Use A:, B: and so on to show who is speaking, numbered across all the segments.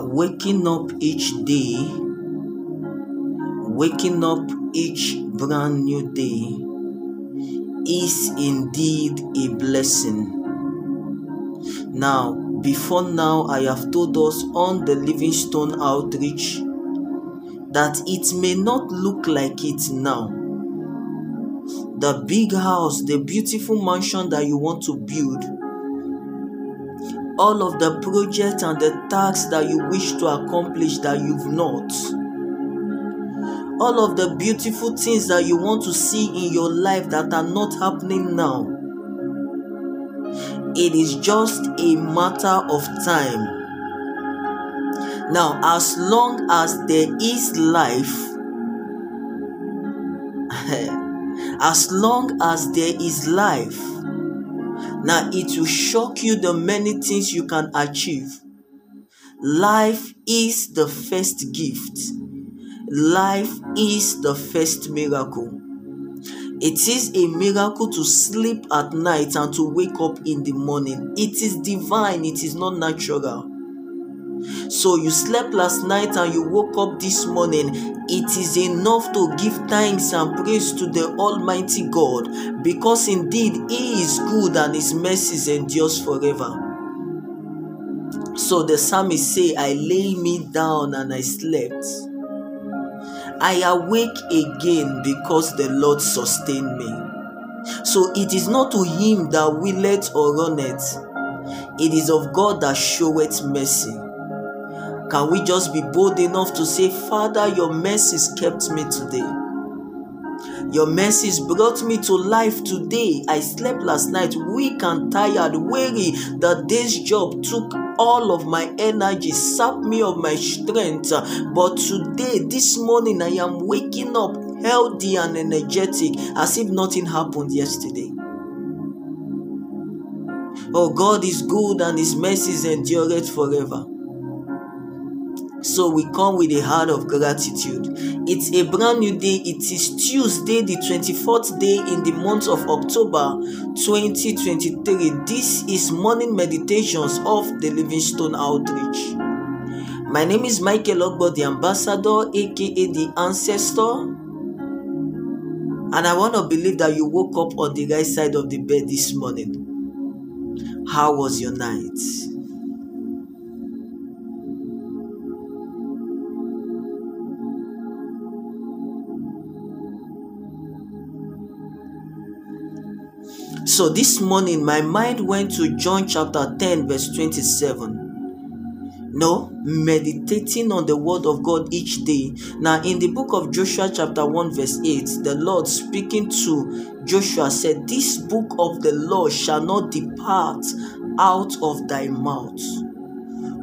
A: waking up each day, waking up each brand new day is indeed a blessing. Now, before now, I have told us on the Livingstone outreach that it may not look like it now. The big house, the beautiful mansion that you want to build, all of the projects and the tasks that you wish to accomplish that you've not, all of the beautiful things that you want to see in your life that are not happening now. It is just a matter of time. Now, as long as there is life, as long as there is life, now it will shock you the many things you can achieve. Life is the first gift. Life is the first miracle. It is a miracle to sleep at night and to wake up in the morning. It is divine, it is not natural. So you slept last night and you woke up this morning. It is enough to give thanks and praise to the Almighty God because indeed He is good and His mercies endures forever. So the psalmist say, I lay me down and I slept. I awake again because the Lord sustained me. So it is not to him that willeth or runneth, it is of God that showeth mercy. Can we just be bold enough to say, Father, your mercies kept me today? Your mercies brought me to life today. I slept last night, weak and tired, weary. that day's job took all of my energy, sapped me of my strength. But today, this morning, I am waking up healthy and energetic as if nothing happened yesterday. Oh, God is good and His mercies endureth forever. So we come with a heart of gratitude. It's a brand new day. It is Tuesday, the 24th day in the month of October 2023. This is morning meditations of the Livingstone Outreach. My name is Michael Ogbo, the ambassador, aka the ancestor. And I want to believe that you woke up on the right side of the bed this morning. How was your night? So this morning, my mind went to John chapter 10, verse 27. No, meditating on the word of God each day. Now, in the book of Joshua, chapter 1, verse 8, the Lord speaking to Joshua said, This book of the law shall not depart out of thy mouth,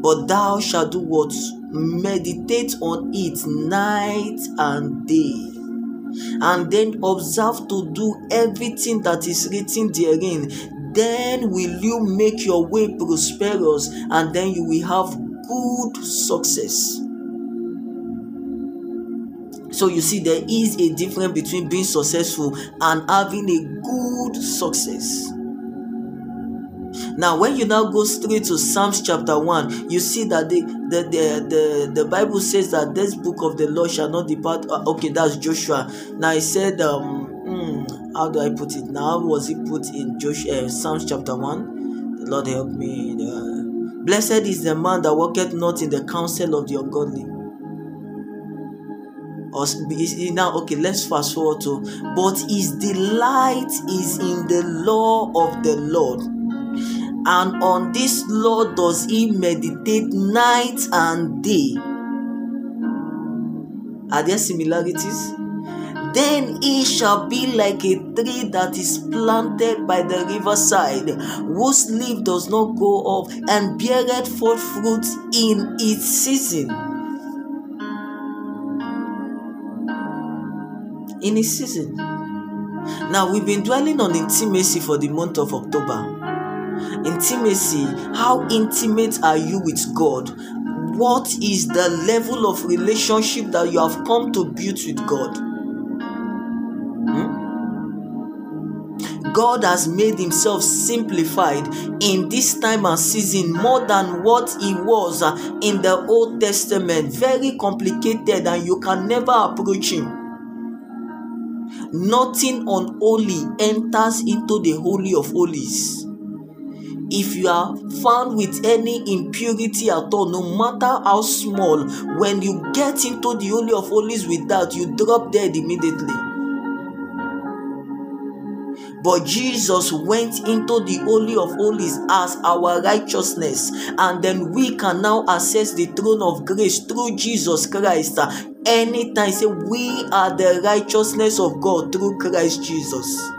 A: but thou shalt do what? Meditate on it night and day and then observe to do everything that is written therein. Then will you make your way prosperous and then you will have good success. So you see there is a difference between being successful and having a good success now, when you now go straight to Psalms chapter 1, you see that the the, the, the, the Bible says that this book of the law shall not depart. Uh, okay, that's Joshua. Now, I said, um, hmm, how do I put it? Now, was it put in Joshua, uh, Psalms chapter 1? The Lord help me. Blessed is the man that walketh not in the counsel of the ungodly. Now, okay, let's fast forward to, but his delight is in the law of the Lord and on this law does he meditate night and day. Are there similarities? Then he shall be like a tree that is planted by the riverside, whose leaf does not go off, and beareth forth fruit in its season. In its season. Now, we've been dwelling on intimacy for the month of October intimacy how intimate are you with god what is the level of relationship that you have come to build with god hmm? God has made himself simplified in this time and season more than what he was uh, in the Old Testament. Very complicated, and you can never approach him. Nothing unholy enters into the Holy of Holies if you are found with any impurity at all, no matter how small, when you get into the Holy of Holies with that, you drop dead immediately. But Jesus went into the Holy of Holies as our righteousness, and then we can now access the throne of grace through Jesus Christ. Anytime, say, We are the righteousness of God through Christ Jesus.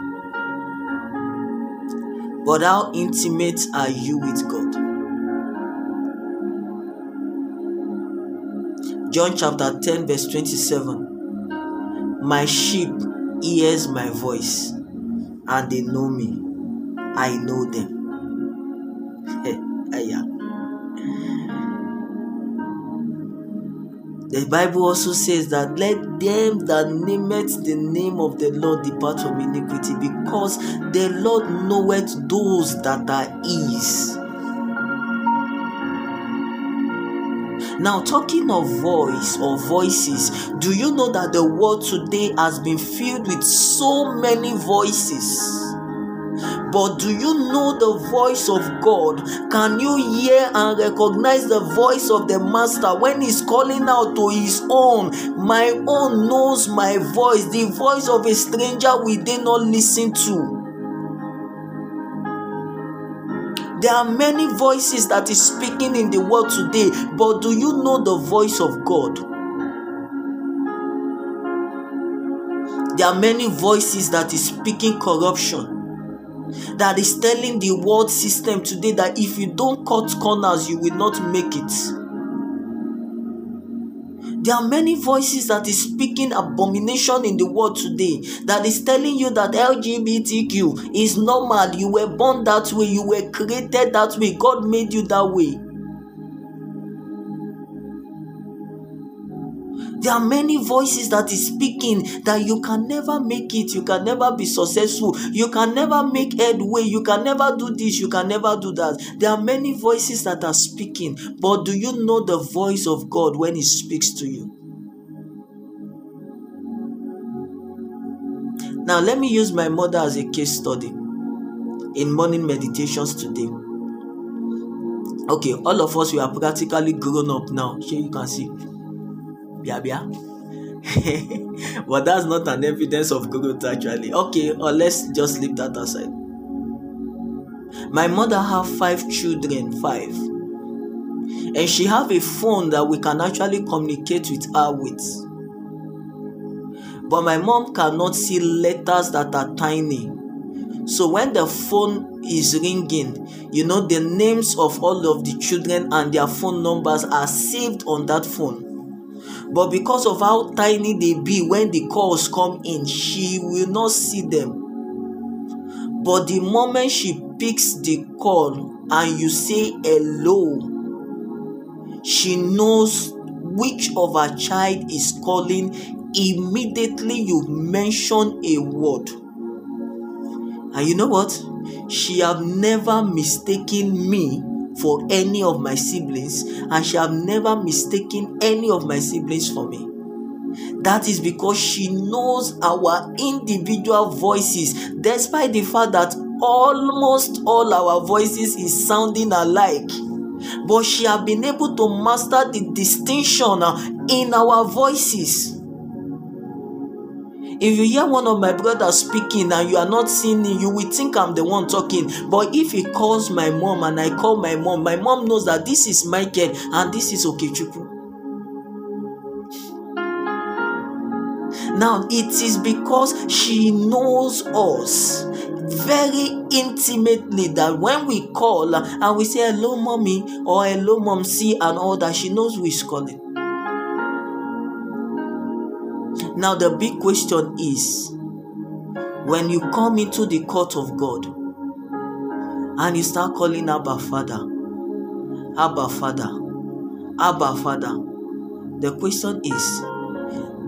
A: But how intimate are you with God? John chapter 10, verse 27. My sheep hears my voice, and they know me. I know them. The Bible also says that let them that nameth the name of the Lord depart from iniquity, because the Lord knoweth those that are his. Now, talking of voice or voices, do you know that the world today has been filled with so many voices? But do you know the voice of God? Can you hear and recognize the voice of the Master when He's calling out to His own? My own knows my voice. The voice of a stranger we did not listen to. There are many voices that is speaking in the world today, but do you know the voice of God? There are many voices that is speaking corruption that is telling the world system today that if you don't cut corners, you will not make it. There are many voices that is speaking abomination in the world today that is telling you that LGBTQ is normal. You were born that way, you were created that way, God made you that way. There are many voices that is speaking that you can never make it, you can never be successful, you can never make headway, you can never do this, you can never do that. There are many voices that are speaking, but do you know the voice of God when He speaks to you? Now, let me use my mother as a case study in morning meditations today. Okay, all of us we are practically grown up now. Here you can see bia bia. But that's not an evidence of growth actually. Okay or let's just leave that aside. My mother have five children five. And she have a phone that we can actually communicate with her with. But my mom cannot see letters that are tiny. So when the phone is ringing you know the names of all of the children and their phone numbers are saved on that phone but because of how tiny they be when the calls come in, she will not see them. But the moment she picks the call and you say hello, she knows which of her child is calling immediately you mention a word. And you know what? She have never mistaken me for any of my siblings, and she have never mistaken any of my siblings for me. That is because she knows our individual voices, despite the fact that almost all our voices is sounding alike. But she have been able to master the distinction uh, in our voices. If you hear one of my brothers speaking and you are not seeing him, you will think I'm the one talking. But if he calls my mom and I call my mom, my mom knows that this is Michael and this is Okechukwu. Now it is because she knows us very intimately that when we call and we say hello mommy or hello mom see and all that she knows who is calling now, the big question is when you come into the court of God and you start calling Abba Father, Abba Father, Abba Father, the question is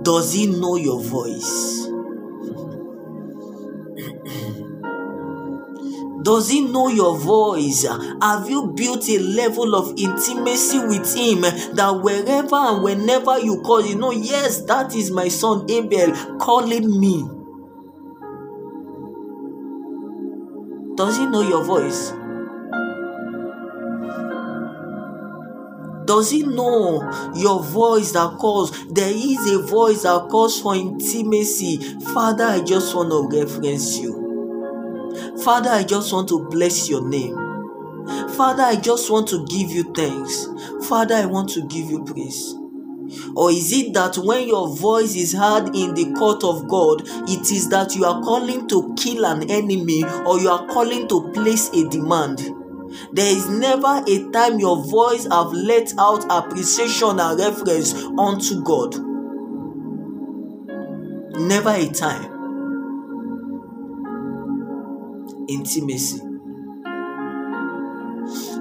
A: does he know your voice? Does he know your voice? Have you built a level of intimacy with him that wherever and whenever you call, you know, yes, that is my son Abel calling me? Does he know your voice? Does he know your voice that calls? There is a voice that calls for intimacy. Father, I just want to reference you. Father, I just want to bless your name. Father, I just want to give you thanks. Father, I want to give you praise. Or is it that when your voice is heard in the court of God, it is that you are calling to kill an enemy or you are calling to place a demand? There is never a time your voice have let out appreciation and reference unto God. Never a time. Intimacy.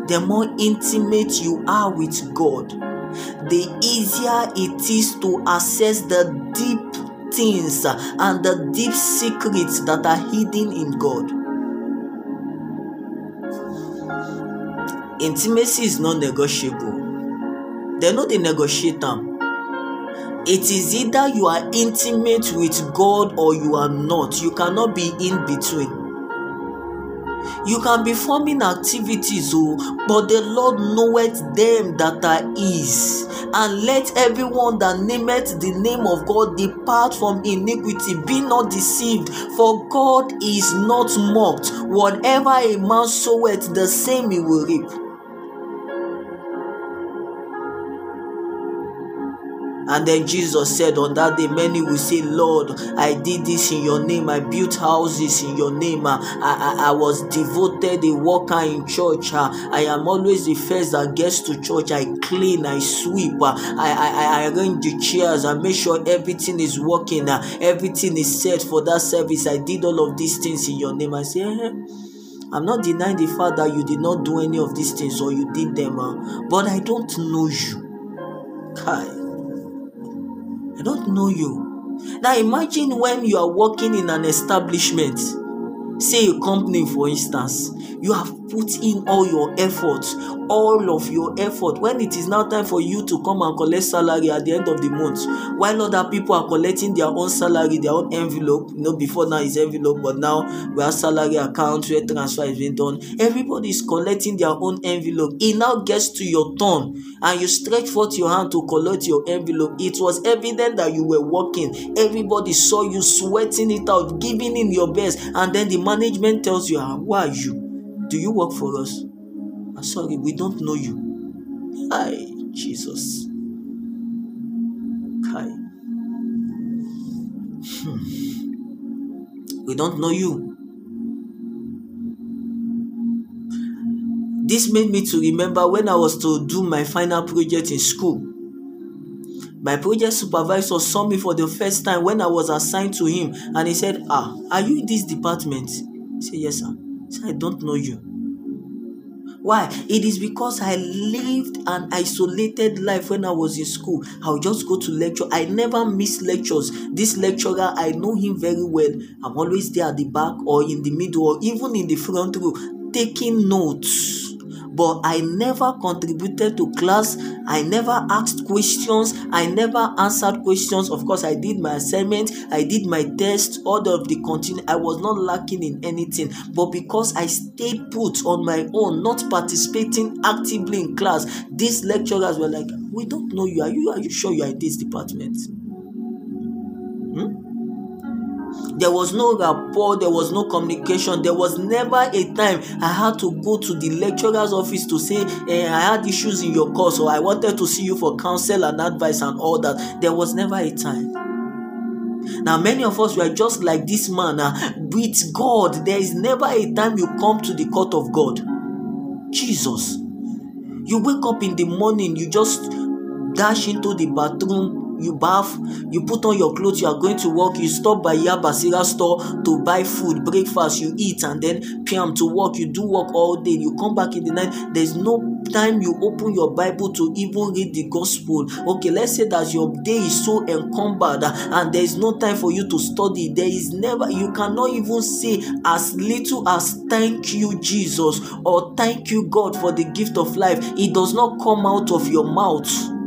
A: The more intimate you are with God, the easier it is to access the deep things and the deep secrets that are hidden in God. Intimacy is non negotiable. They know they negotiate them. It is either you are intimate with God or you are not. You cannot be in between. You can be forming activities, oh, but the Lord knoweth them that are his. And let everyone that nameth the name of God depart from iniquity. Be not deceived, for God is not mocked. Whatever a man soweth, the same he will reap. And then Jesus said, On that day, many will say, Lord, I did this in your name. I built houses in your name. I, I, I was devoted, a worker in church. I am always the first that gets to church. I clean, I sweep, I, I, I arrange the chairs, I make sure everything is working, everything is set for that service. I did all of these things in your name. I say, eh, I'm not denying the fact that you did not do any of these things or you did them, uh, but I don't know you. Kai. I don't know you. Now imagine when you are working in an establishment, say a company for instance, you have put in all your effort, all of your effort. When it is now time for you to come and collect salary at the end of the month, while other people are collecting their own salary, their own envelope, you know, before now is envelope, but now we have salary account where transfer is being done. Everybody is collecting their own envelope. It now gets to your turn and you stretch forth your hand to collect your envelope. It was evident that you were working. Everybody saw you sweating it out, giving in your best, and then the management tells you, ah, Who are you? Do you work for us? I'm sorry, we don't know you. Hi, Jesus. Hi. Hmm. We don't know you. This made me to remember when I was to do my final project in school. My project supervisor saw me for the first time when I was assigned to him and he said, Ah, are you in this department? I said, Yes, sir. Say, I don't know you. Why? It is because I lived an isolated life when I was in school. I'll just go to lecture. I never miss lectures. This lecturer, I know him very well. I'm always there at the back or in the middle or even in the front row taking notes but I never contributed to class. I never asked questions. I never answered questions. Of course, I did my assignment, I did my test, all of the continue. I was not lacking in anything, but because I stayed put on my own, not participating actively in class, these lecturers were like, "We don't know you. Are you? Are you sure you are in this department?" There was no rapport, there was no communication, there was never a time I had to go to the lecturer's office to say, eh, I had issues in your course, or I wanted to see you for counsel and advice and all that. There was never a time. Now, many of us were just like this man. Uh, with God, there is never a time you come to the court of God. Jesus. You wake up in the morning, you just dash into the bathroom you bath, you put on your clothes, you are going to work, you stop by Yabasira store to buy food, breakfast, you eat, and then PM to work, you do work all day, you come back in the night. There's no time you open your Bible to even read the gospel. Okay, let's say that your day is so encumbered and there is no time for you to study. There is never, you cannot even say as little as thank you, Jesus, or thank you, God, for the gift of life. It does not come out of your mouth.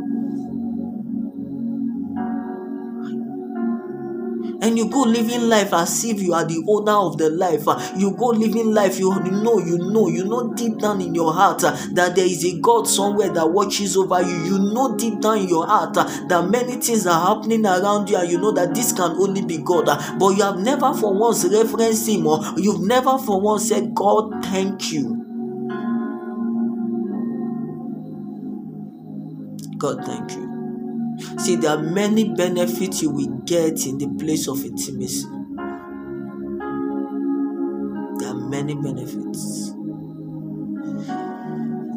A: And you go living life as if you are the owner of the life. You go living life, you know, you know, you know deep down in your heart that there is a God somewhere that watches over you. You know deep down in your heart that many things are happening around you, and you know that this can only be God. But you have never for once referenced Him, or you've never for once said, God, thank you. God, thank you. See, there are many benefits you will get in the place of intimacy. There are many benefits.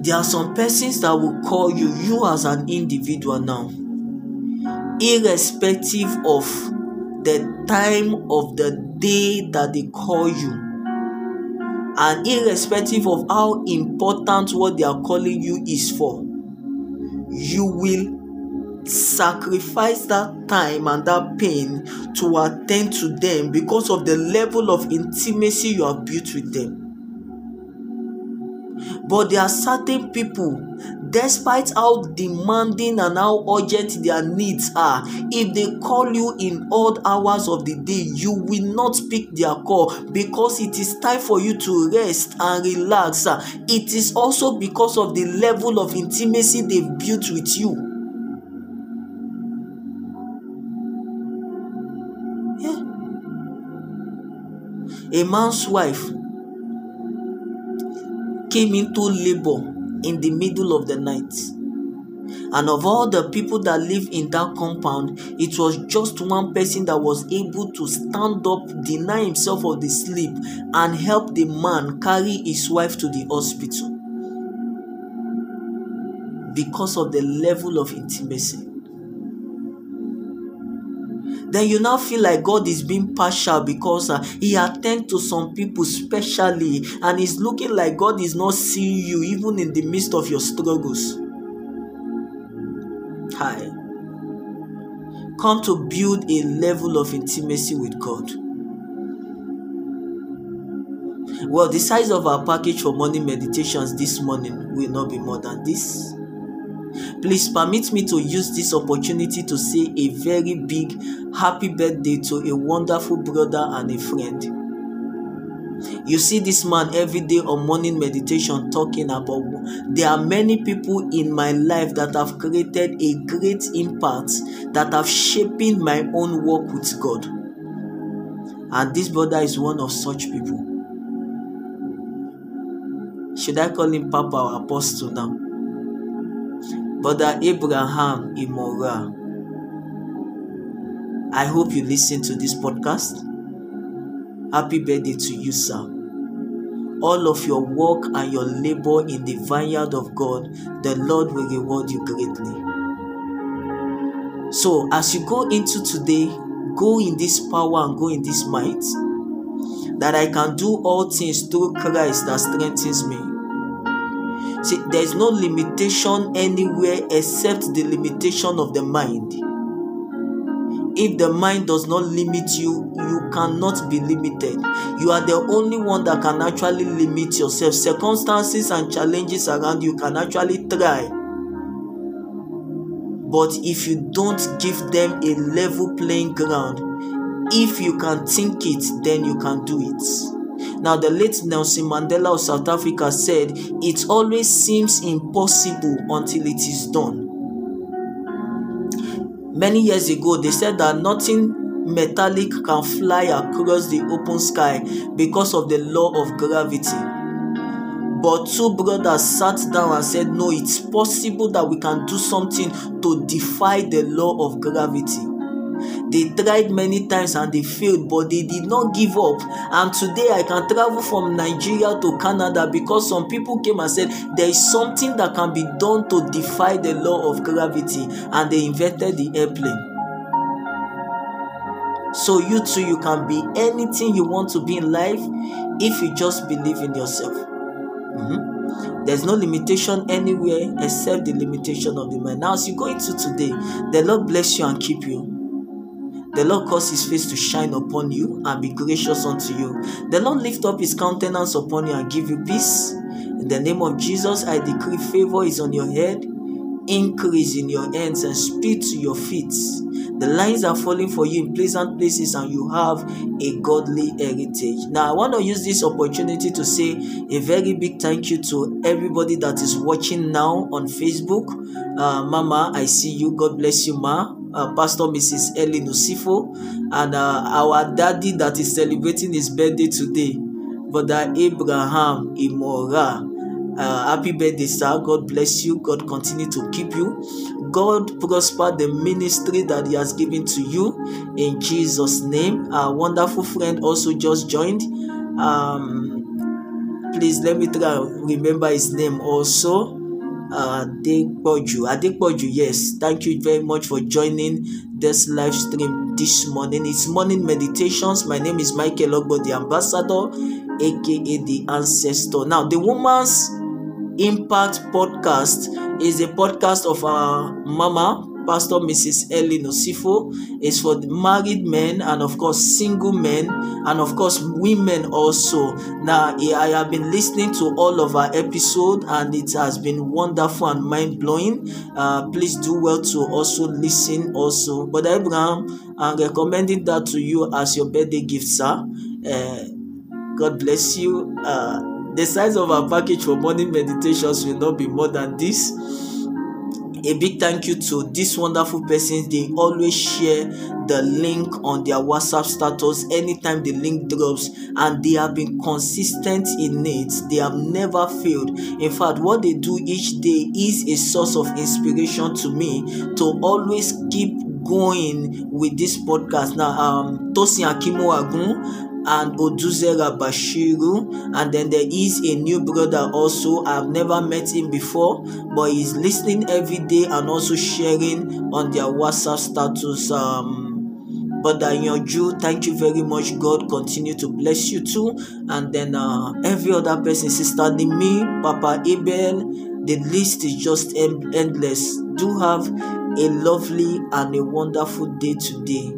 A: There are some persons that will call you, you as an individual now, irrespective of the time of the day that they call you, and irrespective of how important what they are calling you is for, you will sacrifice that time and that pain to attend to them because of the level of intimacy you have built with them. But there are certain people, despite how demanding and how urgent their needs are, if they call you in odd hours of the day, you will not pick their call because it is time for you to rest and relax. It is also because of the level of intimacy they've built with you. A man's wife came into labor in the middle of the night. And of all the people that live in that compound, it was just one person that was able to stand up, deny himself of the sleep, and help the man carry his wife to the hospital because of the level of intimacy then you now feel like God is being partial because uh, He attend to some people specially, and it's looking like God is not seeing you even in the midst of your struggles. Hi. Come to build a level of intimacy with God. Well, the size of our package for morning meditations this morning will not be more than this. Please permit me to use this opportunity to say a very big happy birthday to a wonderful brother and a friend. You see this man every day on morning meditation talking about there are many people in my life that have created a great impact that have shaped my own walk with God. And this brother is one of such people. Should I call him Papa or Apostle now? Brother Abraham Imora. I hope you listen to this podcast. Happy birthday to you, sir. All of your work and your labor in the vineyard of God, the Lord will reward you greatly. So, as you go into today, go in this power and go in this might, that I can do all things through Christ that strengthens me. See, there is no limitation anywhere except the limitation of the mind. If the mind does not limit you, you cannot be limited. You are the only one that can actually limit yourself. Circumstances and challenges around you can actually try. But if you don't give them a level playing ground, if you can think it, then you can do it. Now, the late Nelson Mandela of South Africa said, It always seems impossible until it is done. Many years ago, they said that nothing metallic can fly across the open sky because of the law of gravity. But two brothers sat down and said, No, it's possible that we can do something to defy the law of gravity. They tried many times and they failed, but they did not give up. And today I can travel from Nigeria to Canada because some people came and said there is something that can be done to defy the law of gravity, and they invented the airplane. So you too, you can be anything you want to be in life if you just believe in yourself. Mhm. There's no limitation anywhere except the limitation of the mind. Now, as you go into today, the Lord bless you and keep you. The Lord cause his face to shine upon you and be gracious unto you. The Lord lift up his countenance upon you and give you peace. In the name of Jesus, I decree favor is on your head, increase in your hands, and speed to your feet. The lines are falling for you in pleasant places, and you have a godly heritage. Now, I want to use this opportunity to say a very big thank you to everybody that is watching now on Facebook. Uh, Mama, I see you. God bless you, Ma. Uh, Pastor Mrs. Ellen Usifo, and uh, our daddy that is celebrating his birthday today, Brother Abraham Imora. Uh, happy birthday, sir. God bless you. God continue to keep you. God prosper the ministry that He has given to you in Jesus' name. Our wonderful friend also just joined. Um, please let me try remember his name also. Adekpoju. Adekpoju, yes. Thank you very much for joining this live stream this morning. It's morning meditations. My name is Michael Ogbo, the ambassador, aka the ancestor. Now, the woman's Impact podcast is a podcast of our mama, Pastor Mrs. Ellen Osifo. is for married men and, of course, single men and, of course, women also. Now, I have been listening to all of our episode and it has been wonderful and mind blowing. Uh, please do well to also listen. Also, but Abraham, I'm recommending that to you as your birthday gift, sir. Uh, God bless you. Uh, the size of our package for morning meditations will not be more than this. A big thank you to these wonderful persons. They always share the link on their WhatsApp status anytime the link drops, and they have been consistent in it. They have never failed. In fact, what they do each day is a source of inspiration to me to always keep going with this podcast. Now, um, Tosin Akimo Agun and Oduzera Bashiru. And then there is a new brother also. I've never met him before, but he's listening every day and also sharing on their WhatsApp status. Um, but Jew, thank you very much. God continue to bless you too. And then uh, every other person, Sister Nimi, Papa Abel, the list is just endless. Do have a lovely and a wonderful day today.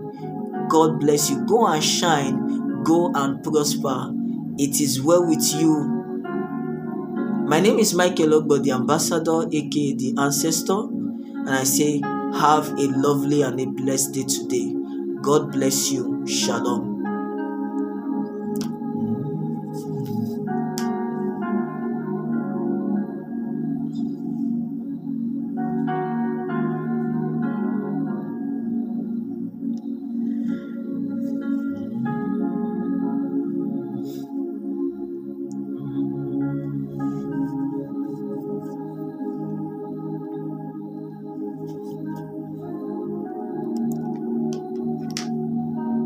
A: God bless you. Go and shine go and prosper. It is well with you. My name is Michael Ogbo, the ambassador, aka the ancestor, and I say, have a lovely and a blessed day today. God bless you. Shalom.